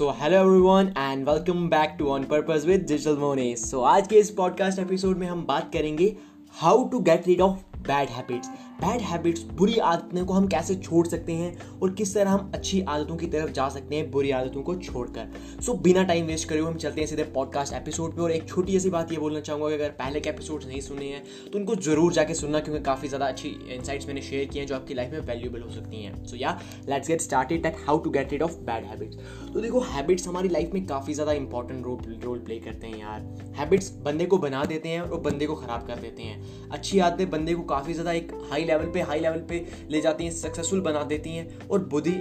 So hello everyone and welcome back to on purpose with digital मोने so आज के इस पॉडकास्ट एपिसोड में हम बात करेंगे how to get rid of bad habits bad habits बुरी आदतों को हम कैसे छोड़ सकते हैं और किस तरह हम अच्छी आदतों की तरफ़ जा सकते हैं बुरी आदतों को छोड़कर। सो so, बिना टाइम वेस्ट करे हम चलते हैं सीधे पॉडकास्ट एपिसोड पे और एक छोटी ऐसी बात ये बोलना चाहूँगा कि अगर पहले के एपिसोड नहीं सुने हैं तो उनको ज़रूर जाके सुनना क्योंकि काफ़ी ज़्यादा अच्छी इंसाइट्स मैंने शेयर किए हैं जो आपकी लाइफ में वैल्यूबल हो सकती हैं। So yeah let's get started that how to get rid of bad habits तो देखो हैबिट्स हमारी लाइफ में काफ़ी ज़्यादा इंपॉर्टेंट रोल रोल प्ले करते हैं यार। हैबिट्स बंदे को बना देते हैं और बंदे को ख़राब कर देते हैं। अच्छी आदतें बंदे को काफ़ी ज़्यादा एक हाई लेवल पे हाई लेवल पे ले जाती हैं सक्सेसफुल बना देती हैं और बुरी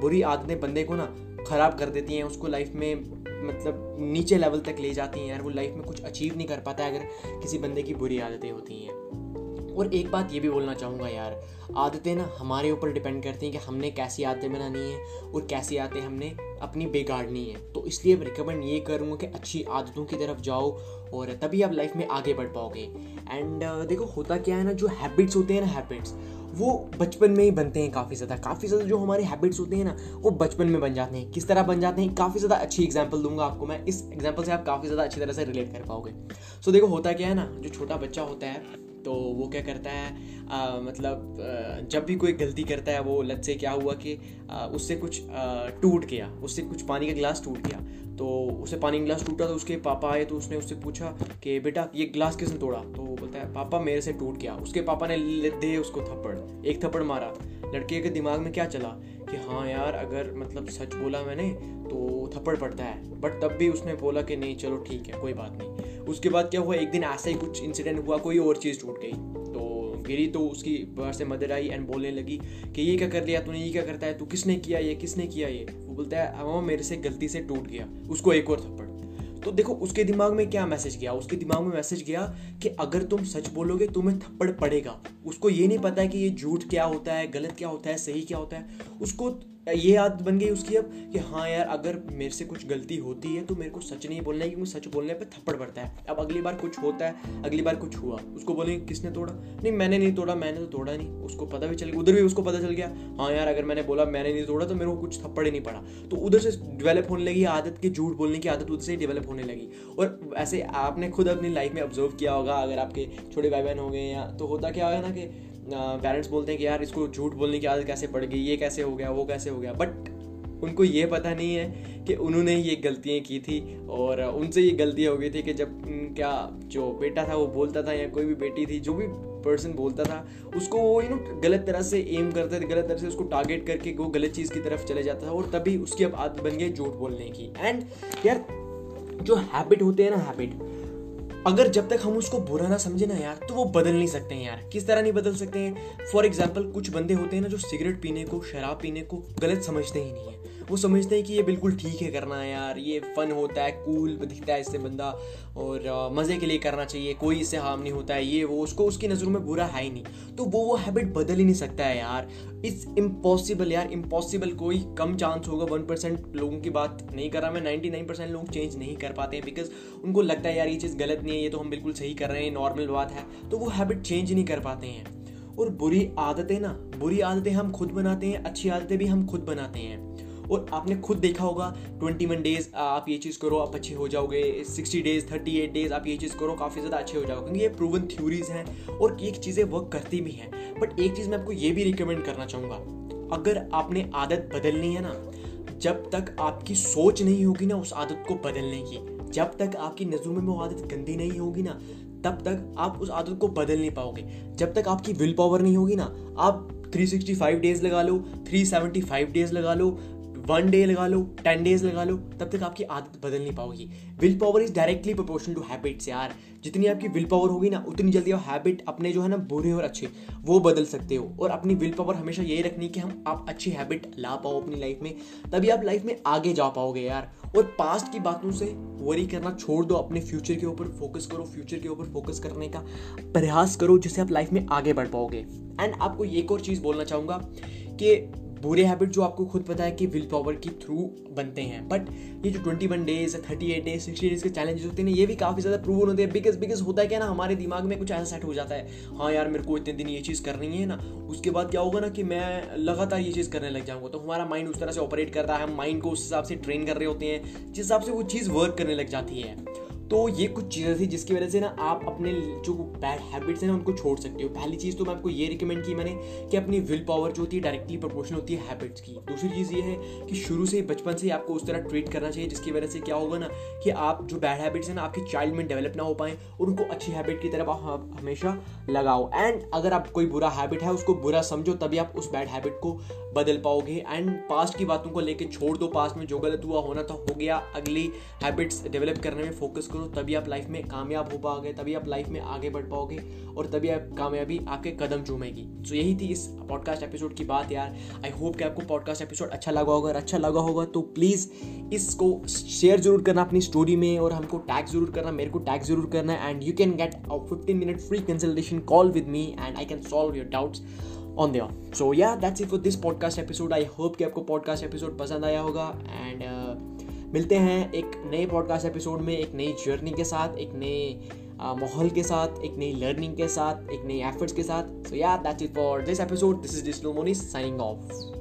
बुरी आदतें बंदे को ना ख़राब कर देती हैं, उसको लाइफ में मतलब नीचे लेवल तक ले जाती हैं यार वो लाइफ में कुछ अचीव नहीं कर पाता है अगर किसी बंदे की बुरी आदतें होती हैं। और एक बात ये भी बोलना चाहूँगा यार आदतें ना हमारे ऊपर डिपेंड करती हैं कि हमने कैसी आदतें बनानी है और कैसी आदतें हमने अपनी बिगाड़नी है। तो इसलिए रिकमेंड ये करूँगा कि अच्छी आदतों की तरफ़ जाओ और तभी आप लाइफ में आगे बढ़ पाओगे। एंड uh, देखो होता क्या है ना जो हैबिट्स होते हैं ना हैबिट्स वो बचपन में ही बनते हैं काफ़ी ज़्यादा। काफ़ी ज़्यादा जो हमारे हैबिट्स होते हैं ना वो बचपन में बन जाते हैं। किस तरह बन जाते हैं काफ़ी ज़्यादा अच्छी एग्ज़ाम्पल दूँगा आपको मैं। इस एग्ज़ाम्पल से आप काफ़ी ज़्यादा अच्छी तरह से रिलेट कर पाओगे। सो so, देखो होता क्या है ना जो छोटा बच्चा होता है तो वो क्या करता है आ, मतलब जब भी कोई गलती करता है वो लत से क्या हुआ कि आ, उससे कुछ टूट गया उससे कुछ पानी का गिलास टूट गया तो उसे पानी का गिलास टूटा तो उसके पापा आए तो उसने उससे पूछा कि बेटा ये गिलास किसने तोड़ा? तो वो बोलता है पापा मेरे से टूट गया। उसके पापा ने दे उसको थप्पड़ एक थप्पड़ मारा। लड़के के दिमाग में क्या चला कि हाँ यार अगर मतलब सच बोला मैंने तो थप्पड़ पड़ता है। बट तब भी उसने बोला कि नहीं चलो ठीक है कोई बात नहीं। उसके बाद क्या हुआ? एक दिन ऐसा ही कुछ इंसिडेंट हुआ, कोई और चीज़ टूट गई। तो गिरी तो उसकी बाहर से मदर आई एंड बोलने लगी कि ये क्या कर लिया? तूने ये क्या करता है? तू किसने किया ये? किसने किया ये? वो बोलता है मामा मेरे से गलती से टूट गया। उसको एक और थप्पड़। तो देखो, उसके दिमाग में क्या मैसेज गया? उसके दिमाग में मैसेज गया कि अगर तुम सच बोलोगे, तुम्हें थप्पड़ पड़ेगा। उसको ये नहीं पता है कि ये झूठ क्या होता है, गलत क्या होता है, सही क्या होता है। उसको ये आदत बन गई उसकी अब कि हाँ यार, अगर मेरे से कुछ गलती होती है तो मेरे को सच नहीं बोलना है, क्योंकि सच बोलने पर थप्पड़ पड़ता है। अब अगली बार कुछ होता है, अगली बार कुछ हुआ, उसको बोलेंगे, किसने तोड़ा? नहीं, मैंने नहीं तोड़ा, मैंने तो तोड़ा नहीं। उसको पता भी चल गया, उधर भी उसको पता चल गया हाँ यार, अगर मैंने बोला, मैंने नहीं तोड़ा तो मेरे को कुछ थप्पड़ ही नहीं पड़ा। तो उधर से डेवलप होने लगी आदत की, झूठ बोलने की आदत उधर से डेवलप होने लगी। और ऐसे आपने खुद अपनी लाइफ में ऑब्ज़र्व किया होगा, अगर आपके छोटे भाई बहन हो गए या तो होता क्या होगा ना कि पेरेंट्स बोलते हैं कि यार इसको झूठ बोलने की आदत कैसे पड़ गई, ये कैसे हो गया, वो कैसे हो गया? बट उनको ये पता नहीं है कि उन्होंने ये गलतियाँ की थी और उनसे ये गलतियाँ हो गई थी कि जब क्या जो बेटा था वो बोलता था या कोई भी बेटी थी, जो भी पर्सन बोलता था, उसको वो यू नो गलत तरह से एम करते थे, गलत तरह से उसको टारगेट करके वो गलत चीज़ की तरफ़ चले जाता था और तभी उसकी अब आदत बन गई झूठ बोलने की। एंड यार, जो हैबिट होते हैं ना हैबिट अगर जब तक हम उसको बुरा ना समझे ना यार तो वो बदल नहीं सकते हैं यार। किस तरह नहीं बदल सकते हैं? फॉर एग्ज़ाम्पल कुछ बंदे होते हैं ना जो सिगरेट पीने को, शराब पीने को गलत समझते ही नहीं है। वो समझते हैं कि ये बिल्कुल ठीक है करना है यार, ये फन होता है कूल दिखता है इससे बंदा और मज़े के लिए करना चाहिए, कोई इससे हार्म नहीं होता है, ये वो, उसको उसकी नज़रों में बुरा है ही नहीं। तो वो वो हैबिट बदल ही नहीं सकता है यार। इट्स इम्पॉसिबल यार इम्पॉसिबल कोई कम चांस होगा वन परसेंट लोगों की बात नहीं कर रहा मैं नाइन्टी नाइन परसेंट लोग चेंज नहीं कर पाते हैं बिकॉज़ उनको लगता है यार ये चीज़ गलत नहीं है, ये तो हम बिल्कुल सही कर रहे हैं नॉर्मल बात है। तो वो हैबिट चेंज नहीं कर पाते हैं। और बुरी आदतें ना, बुरी आदतें हम खुद बनाते हैं, अच्छी आदतें भी हम खुद बनाते हैं। और आपने खुद देखा होगा ट्वेंटी वन डेज़ आप ये चीज़ करो, आप अच्छे हो जाओगे sixty days thirty eight days आप ये चीज़ करो, काफ़ी ज़्यादा अच्छे हो जाओगे। क्योंकि ये प्रूवन थ्योरीज हैं और एक चीज़ें वर्क करती भी हैं। बट एक चीज़ मैं आपको ये भी रिकमेंड करना चाहूँगा, अगर आपने आदत बदलनी है ना, जब तक आपकी सोच नहीं होगी ना उस आदत को बदलने की, जब तक आपकी नज़रों में वो आदत गंदी नहीं होगी ना, तब तक आप उस आदत को बदल नहीं पाओगे। जब तक आपकी विल पावर नहीं होगी ना, आप 365 डेज़ लगा लो 375 डेज़ लगा लो वन डे लगा लो टेन डेज़ लगा लो, तब तक आपकी आदत बदल नहीं पाओगी। Will power is directly proportion to habits यार। जितनी आपकी विल पावर होगी ना, उतनी जल्दी आप हैबिट अपने जो है ना, बुरे और अच्छे, वो बदल सकते हो। और अपनी विल पावर हमेशा यही रखनी कि हम, आप अच्छी हैबिट ला पाओ अपनी लाइफ में, तभी आप लाइफ में आगे जा पाओगे, यार। और पास्ट की बातों से वरी करना छोड़ दो अपने फ्यूचर के ऊपर फोकस करो फ्यूचर के ऊपर फोकस करने का प्रयास करो, जिससे आप लाइफ में आगे बढ़ पाओगे। एंड आपको एक और चीज़ बोलना चाहूँगा कि बुरे हैबिट जो आपको खुद पता है कि विल पावर के थ्रू बनते हैं। बट ये जो twenty one days thirty eight days sixty days के चैलेंजेस होते हैं ये भी काफ़ी ज़्यादा प्रूवन होते हैं। बिकॉज़ बिकॉज़ होता है क्या ना, हमारे दिमाग में कुछ ऐसा सेट हो जाता है। हाँ यार, मेरे को इतने दिन ये चीज़ करनी है ना। उसके बाद क्या होगा ना कि मैं लगातार ये चीज़ करने लग जाऊँगा। तो हमारा माइंड उस तरह से ऑपरेट कर रहा है। हम माइंड को उस हिसाब से ट्रेन कर रहे होते हैं, जिस हिसाब से वो चीज़ वर्क करने लग जाती है। तो ये कुछ चीज़ें थी जिसकी वजह से ना आप अपने जो बैड हैबिट्स हैं ना, उनको छोड़ सकते हो। पहली चीज़ तो मैं आपको ये रिकमेंड की मैंने कि अपनी विल पावर जो होती है डायरेक्टली प्रोपोर्शन होती है हैबिट्स की। दूसरी चीज़ ये है कि शुरू से ही, बचपन से ही आपको उस तरह ट्रीट करना चाहिए, जिसकी वजह से क्या होगा ना कि आप जो बैड हैबिट्स हैं ना, आपकी चाइल्ड में डेवलप ना हो पाए और उनको अच्छी हैबिट की तरफ़ आप हमेशा लगाओ। एंड अगर आप, कोई बुरा हैबिट है, उसको बुरा समझो, तभी आप उस बैड हैबिट को बदल पाओगे। एंड पास्ट की बातों को लेकर छोड़ दो पास्ट में जो गलत हुआ, होना था हो गया। अगली हैबिट्स डेवलप करने में फोकस करो। तभी आप लाइफ में कामयाब हो पाओगे, तभी आप लाइफ में आगे बढ़ पाओगे और तभी आप कामयाबी आपके कदम चूमेगी। सो यही थी इस पॉडकास्ट एपिसोड की बात यार। आई होप कि आपको पॉडकास्ट एपिसोड अच्छा लगा होगा। अगर अच्छा लगा होगा तो प्लीज़ इसको शेयर ज़रूर करना अपनी स्टोरी में और हमको टैग ज़रूर करना, मेरे को टैग ज़रूर करना and you can get a fifteen minute free consultation call with me and I can solve your doubts on there so yeah that's it for this podcast episode I hope कि आपको podcast episode पसंद आया होगा and मिलते हैं एक नए podcast episode में, एक नई जर्नी के साथ, एक नए माहौल के साथ, एक नई लर्निंग के साथ, एक नई एफर्ट्स के साथ। So yeah that's it for this episode this is डिस्लो Moni signing of